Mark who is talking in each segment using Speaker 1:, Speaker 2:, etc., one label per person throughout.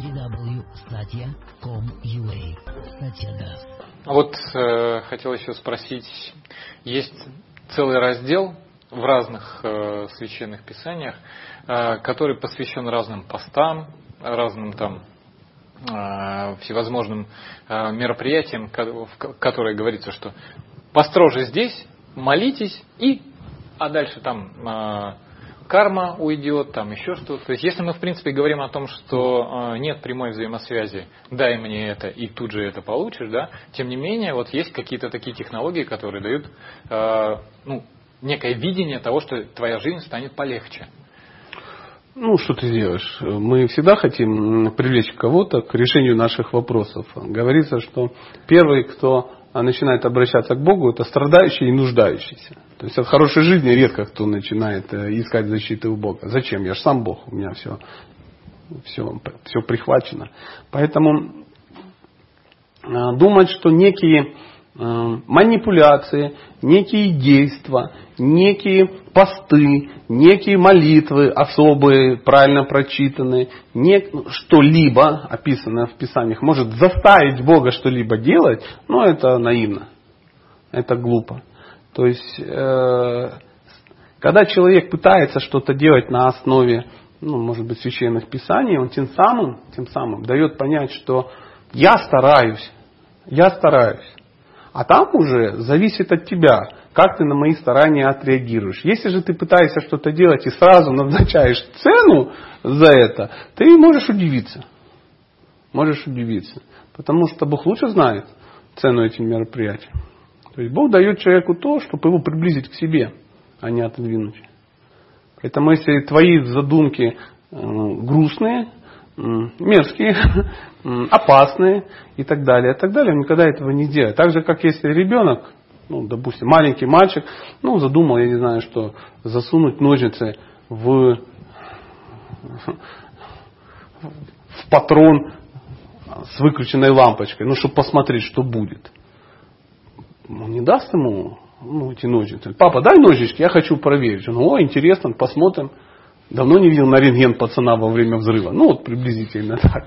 Speaker 1: www.satya.com.ua Satya Das.
Speaker 2: Вот э, хотел еще спросить, есть целый раздел в разных э, священных писаниях, э, который посвящен разным постам, разным там э, всевозможным э, мероприятиям, в которые говорится, что построже здесь, молитесь и, а дальше там э, карма уйдет, там еще что-то. То есть, если мы, в принципе, говорим о том, что э, нет прямой взаимосвязи, дай мне это и тут же это получишь, да, тем не менее, вот есть какие-то такие технологии, которые дают э, ну, некое видение того, что твоя жизнь станет полегче.
Speaker 3: Ну, что ты делаешь? Мы всегда хотим привлечь кого-то к решению наших вопросов. Говорится, что первый, кто начинает обращаться к Богу, это страдающий и нуждающийся. То есть от хорошей жизни редко кто начинает э, искать защиты у Бога. Зачем? Я же сам Бог, у меня все, все, все прихвачено. Поэтому э, думать, что некие манипуляции, некие действия, некие посты, некие молитвы особые, правильно прочитанные, не, что-либо, описанное в Писаниях, может заставить Бога что-либо делать, но это наивно, это глупо. То есть, э, когда человек пытается что-то делать на основе, ну, может быть, священных писаний, он тем самым, тем самым дает понять, что я стараюсь, я стараюсь. А там уже зависит от тебя, как ты на мои старания отреагируешь. Если же ты пытаешься что-то делать и сразу назначаешь цену за это, ты можешь удивиться. Можешь удивиться. Потому что Бог лучше знает цену этим мероприятиям. То есть Бог дает человеку то, чтобы его приблизить к себе, а не отодвинуть. Поэтому если твои задумки э, грустные, мерзкие, опасные и так далее, и так далее, никогда этого не делает. Так же, как если ребенок, ну, допустим, маленький мальчик, ну, задумал, я не знаю, что, засунуть ножницы в, в патрон с выключенной лампочкой, ну, чтобы посмотреть, что будет. Он не даст ему ну, эти ножницы. Папа, дай ножички, я хочу проверить. Он, о, интересно, посмотрим. Давно не видел на рентген пацана во время взрыва. Ну, вот приблизительно так.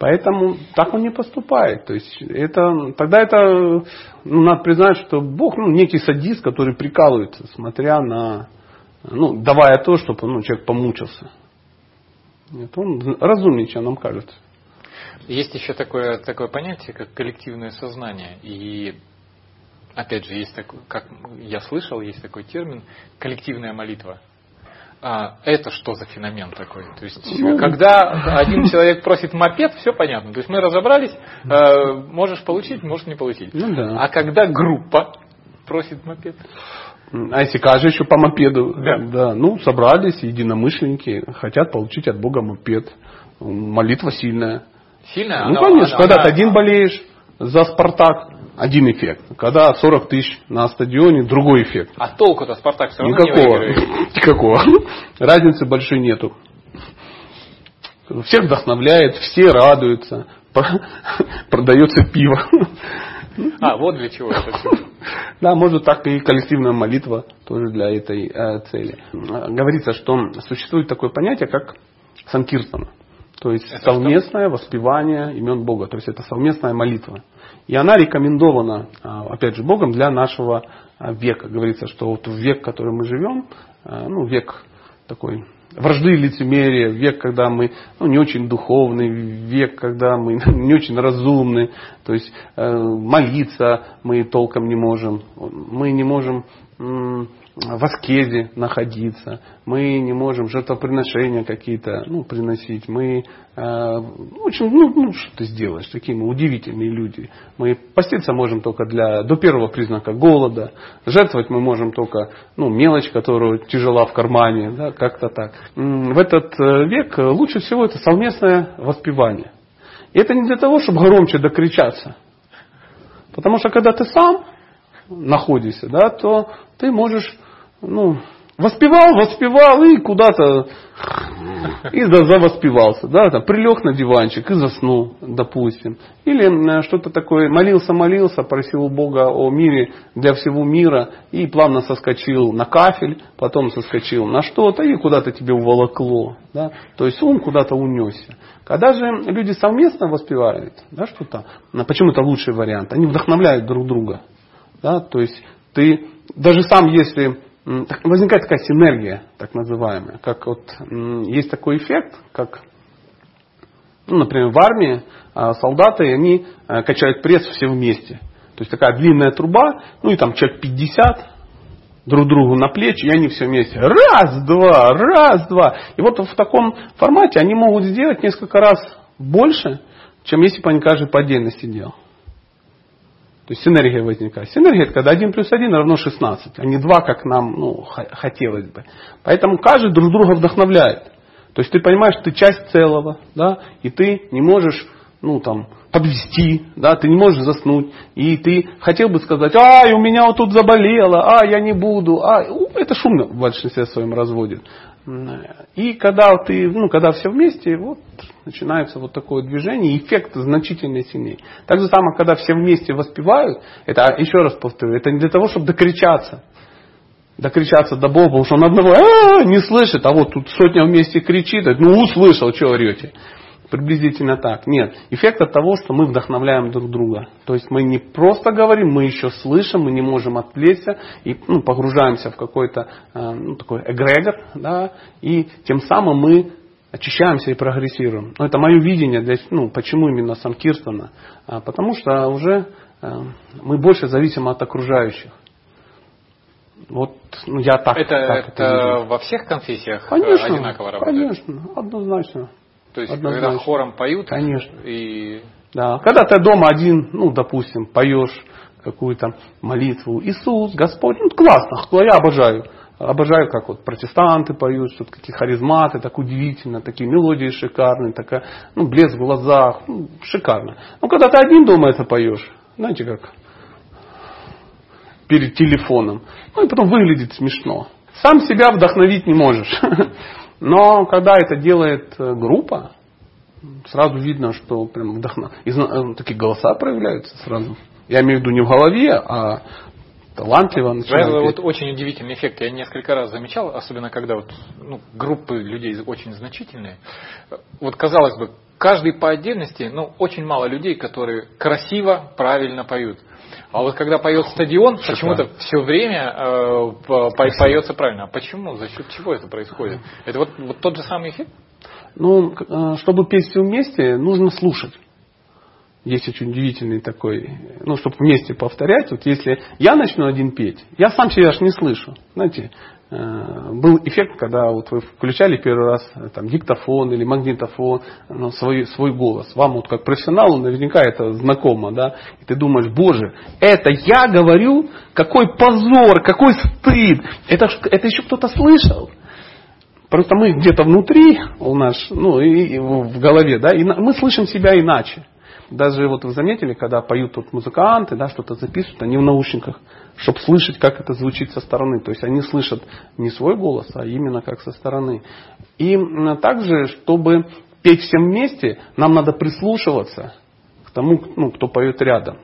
Speaker 3: Поэтому так он не поступает. То есть это, тогда это, ну, надо признать, что Бог, ну, некий садист, который прикалывается, смотря на, ну, давая то, чтобы ну, человек помучился. Это он разумнее, чем нам кажется.
Speaker 2: Есть еще такое, такое понятие, как коллективное сознание. И опять же, есть такой, как я слышал, есть такой термин коллективная молитва а, это что за феномен такой? То есть, ну, когда один человек просит мопед, все понятно. То есть мы разобрались, э, можешь получить, можешь не получить.
Speaker 3: Ну, да.
Speaker 2: А когда группа просит мопед?
Speaker 3: А если каждый еще по мопеду? Да. да. Ну, собрались единомышленники, хотят получить от Бога мопед. Молитва сильная.
Speaker 2: Сильная?
Speaker 3: Ну, она, конечно, она, когда она, ты один болеешь за Спартак, один эффект. Когда 40 тысяч на стадионе, другой эффект.
Speaker 2: А толку-то Спартак все равно
Speaker 3: Никакого. Не Никакого. Разницы большой нету. Всех вдохновляет, все радуются. Продается пиво.
Speaker 2: А, вот для чего это все.
Speaker 3: Да, может так и коллективная молитва тоже для этой э, цели. Говорится, что существует такое понятие, как санкиртана. То есть это совместное что? воспевание имен Бога. То есть это совместная молитва. И она рекомендована, а, опять же, Богом для нашего а, века. Говорится, что вот в век, в котором мы живем, а, ну, век такой вражды и лицемерия, век, когда мы ну, не очень духовный, век, когда мы не очень разумны, то есть э, молиться мы толком не можем, мы не можем в аскезе находиться, мы не можем жертвоприношения какие-то ну, приносить, мы э, очень, ну, ну что ты сделаешь, такие мы удивительные люди. Мы поститься можем только для, до первого признака голода, жертвовать мы можем только ну, мелочь, которую тяжела в кармане, да, как-то так. В этот э, век лучше всего это совместное воспевание. И это не для того, чтобы громче докричаться. Потому что когда ты сам находишься, да, то ты можешь ну, воспевал, воспевал и куда-то и завоспевался, да, там, прилег на диванчик и заснул, допустим. Или что-то такое, молился, молился, просил у Бога о мире для всего мира и плавно соскочил на кафель, потом соскочил на что-то и куда-то тебе уволокло. Да? То есть ум куда-то унесся. Когда же люди совместно воспевают, да, что-то, почему это лучший вариант, они вдохновляют друг друга. Да? То есть ты, даже сам если возникает такая синергия, так называемая. Как вот есть такой эффект, как, ну, например, в армии а, солдаты, они а, качают пресс все вместе. То есть такая длинная труба, ну и там человек 50 друг другу на плечи, и они все вместе. Раз, два, раз, два. И вот в таком формате они могут сделать несколько раз больше, чем если бы они каждый по отдельности делал. То есть синергия возникает. Синергия это когда 1 плюс 1 равно 16, а не 2, как нам ну, хотелось бы. Поэтому каждый друг друга вдохновляет. То есть ты понимаешь, что ты часть целого, да, и ты не можешь ну, там, подвести, да, ты не можешь заснуть, и ты хотел бы сказать, ай, у меня вот тут заболело, а, я не буду, а, это шумно в большинстве своем разводит. И когда ты, ну, когда все вместе, вот начинается вот такое движение, эффект значительно сильнее. Так же самое, когда все вместе воспевают, это, еще раз повторю, это не для того, чтобы докричаться, докричаться до Бога, потому что он одного а, не слышит, а вот тут сотня вместе кричит, ну услышал, что орете. Приблизительно так. Нет. Эффект от того, что мы вдохновляем друг друга. То есть мы не просто говорим, мы еще слышим, мы не можем отвлечься и ну, погружаемся в какой-то э, ну, такой эгрегор, да, и тем самым мы очищаемся и прогрессируем. Но это мое видение, для, ну, почему именно Санкирстана. А, потому что уже э, мы больше зависим от окружающих. Вот ну, я так.
Speaker 2: Это,
Speaker 3: так
Speaker 2: это, это во всех конфессиях э,
Speaker 3: конечно,
Speaker 2: одинаково работает?
Speaker 3: Конечно, однозначно.
Speaker 2: То есть,
Speaker 3: однозначно.
Speaker 2: когда хором поют,
Speaker 3: конечно.
Speaker 2: и
Speaker 3: да. Когда ты дома один, ну, допустим, поешь какую-то молитву, Иисус, Господь, ну, классно, я обожаю. Обожаю, как вот протестанты поют, что-то какие харизматы, так удивительно, такие мелодии шикарные, такая, ну, блеск в глазах, ну, шикарно. Ну, когда ты один дома это поешь, знаете как, перед телефоном, ну, и потом выглядит смешно. Сам себя вдохновить не можешь. Но когда это делает э, группа, сразу видно, что прям вдохно... Э, такие голоса проявляются сразу. Я имею в виду не в голове, а талантливо
Speaker 2: начинают Это вот очень удивительный эффект. Я несколько раз замечал, особенно когда вот, ну, группы людей очень значительные. Вот казалось бы, каждый по отдельности, ну, очень мало людей, которые красиво, правильно поют. А вот когда поет стадион, почему-то все время э, по, поется правильно. А почему? За счет чего это происходит? Это вот, вот тот же самый эффект?
Speaker 3: Ну, э, чтобы петь все вместе, нужно слушать. Есть очень удивительный такой, ну, чтобы вместе повторять. Вот если я начну один петь, я сам себя аж не слышу. Знаете, э, был эффект, когда вот вы включали первый раз э, там, диктофон или магнитофон, ну, свой, свой голос. Вам вот как профессионалу наверняка это знакомо, да? И ты думаешь, боже, это я говорю, какой позор, какой стыд. Это, это еще кто-то слышал. Просто мы где-то внутри у нас, ну, и, и в голове, да, и мы слышим себя иначе. Даже вот вы заметили, когда поют тут музыканты, да, что-то записывают, они в наушниках, чтобы слышать, как это звучит со стороны. То есть они слышат не свой голос, а именно как со стороны. И также, чтобы петь всем вместе, нам надо прислушиваться к тому, ну, кто поет рядом.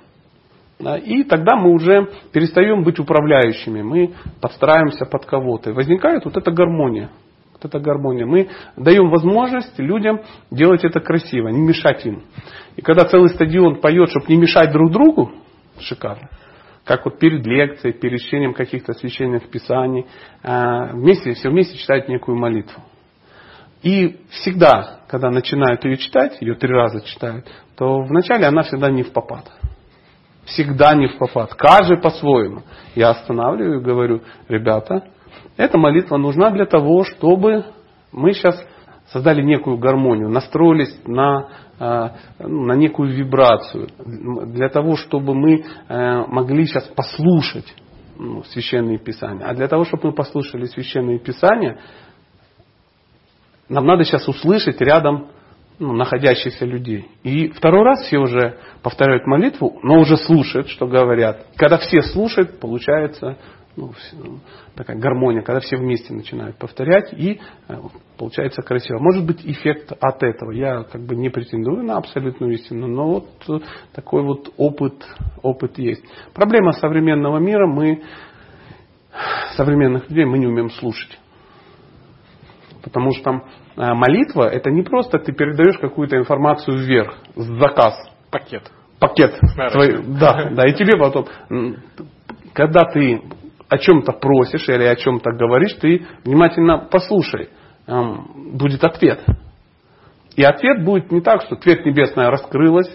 Speaker 3: И тогда мы уже перестаем быть управляющими, мы подстраиваемся под кого-то. И возникает вот эта гармония. Вот эта гармония. Мы даем возможность людям делать это красиво, не мешать им. И когда целый стадион поет, чтобы не мешать друг другу, шикарно. Как вот перед лекцией, перед чтением каких-то священных писаний, а, вместе, все вместе читают некую молитву. И всегда, когда начинают ее читать, ее три раза читают, то вначале она всегда не в попад. Всегда не в попад. Каждый по-своему. Я останавливаю и говорю, ребята, эта молитва нужна для того, чтобы мы сейчас создали некую гармонию, настроились на, э, на некую вибрацию, для того, чтобы мы э, могли сейчас послушать ну, священные писания. А для того, чтобы мы послушали священные писания, нам надо сейчас услышать рядом ну, находящихся людей. И второй раз все уже повторяют молитву, но уже слушают, что говорят. Когда все слушают, получается ну, такая гармония, когда все вместе начинают повторять, и э, получается красиво. Может быть эффект от этого. Я как бы не претендую на абсолютную истину, но вот э, такой вот опыт, опыт есть. Проблема современного мира, мы, современных людей, мы не умеем слушать. Потому что э, молитва это не просто ты передаешь какую-то информацию вверх, заказ.
Speaker 2: Пакет.
Speaker 3: Пакет. Свой, да, да, и тебе потом, когда ты о чем-то просишь или о чем-то говоришь, ты внимательно послушай. Будет ответ. И ответ будет не так, что цвет небесная раскрылась,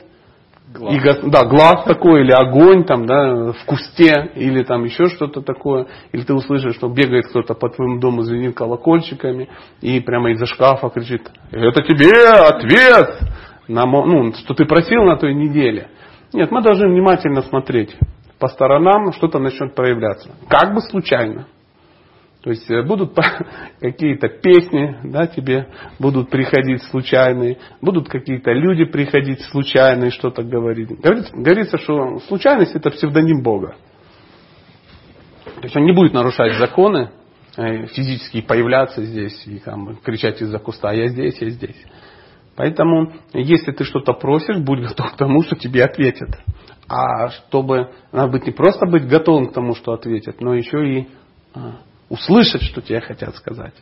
Speaker 2: Глаз.
Speaker 3: И, да, глаз такой, или огонь там, да, в кусте, или там еще что-то такое. Или ты услышишь, что бегает кто-то по твоему дому, звенит колокольчиками, и прямо из-за шкафа кричит, это тебе ответ, на, ну, что ты просил на той неделе. Нет, мы должны внимательно смотреть по сторонам, что-то начнет проявляться. Как бы случайно. То есть э, будут какие-то песни, да, тебе будут приходить случайные, будут какие-то люди приходить случайные, что-то говорить. Говорится, что случайность это псевдоним Бога. То есть он не будет нарушать законы, э, физически появляться здесь и там, кричать из-за куста, я здесь, я здесь. Поэтому, если ты что-то просишь, будь готов к тому, что тебе ответят. А чтобы, надо быть не просто быть готовым к тому, что ответят, но еще и а, услышать, что тебе хотят сказать.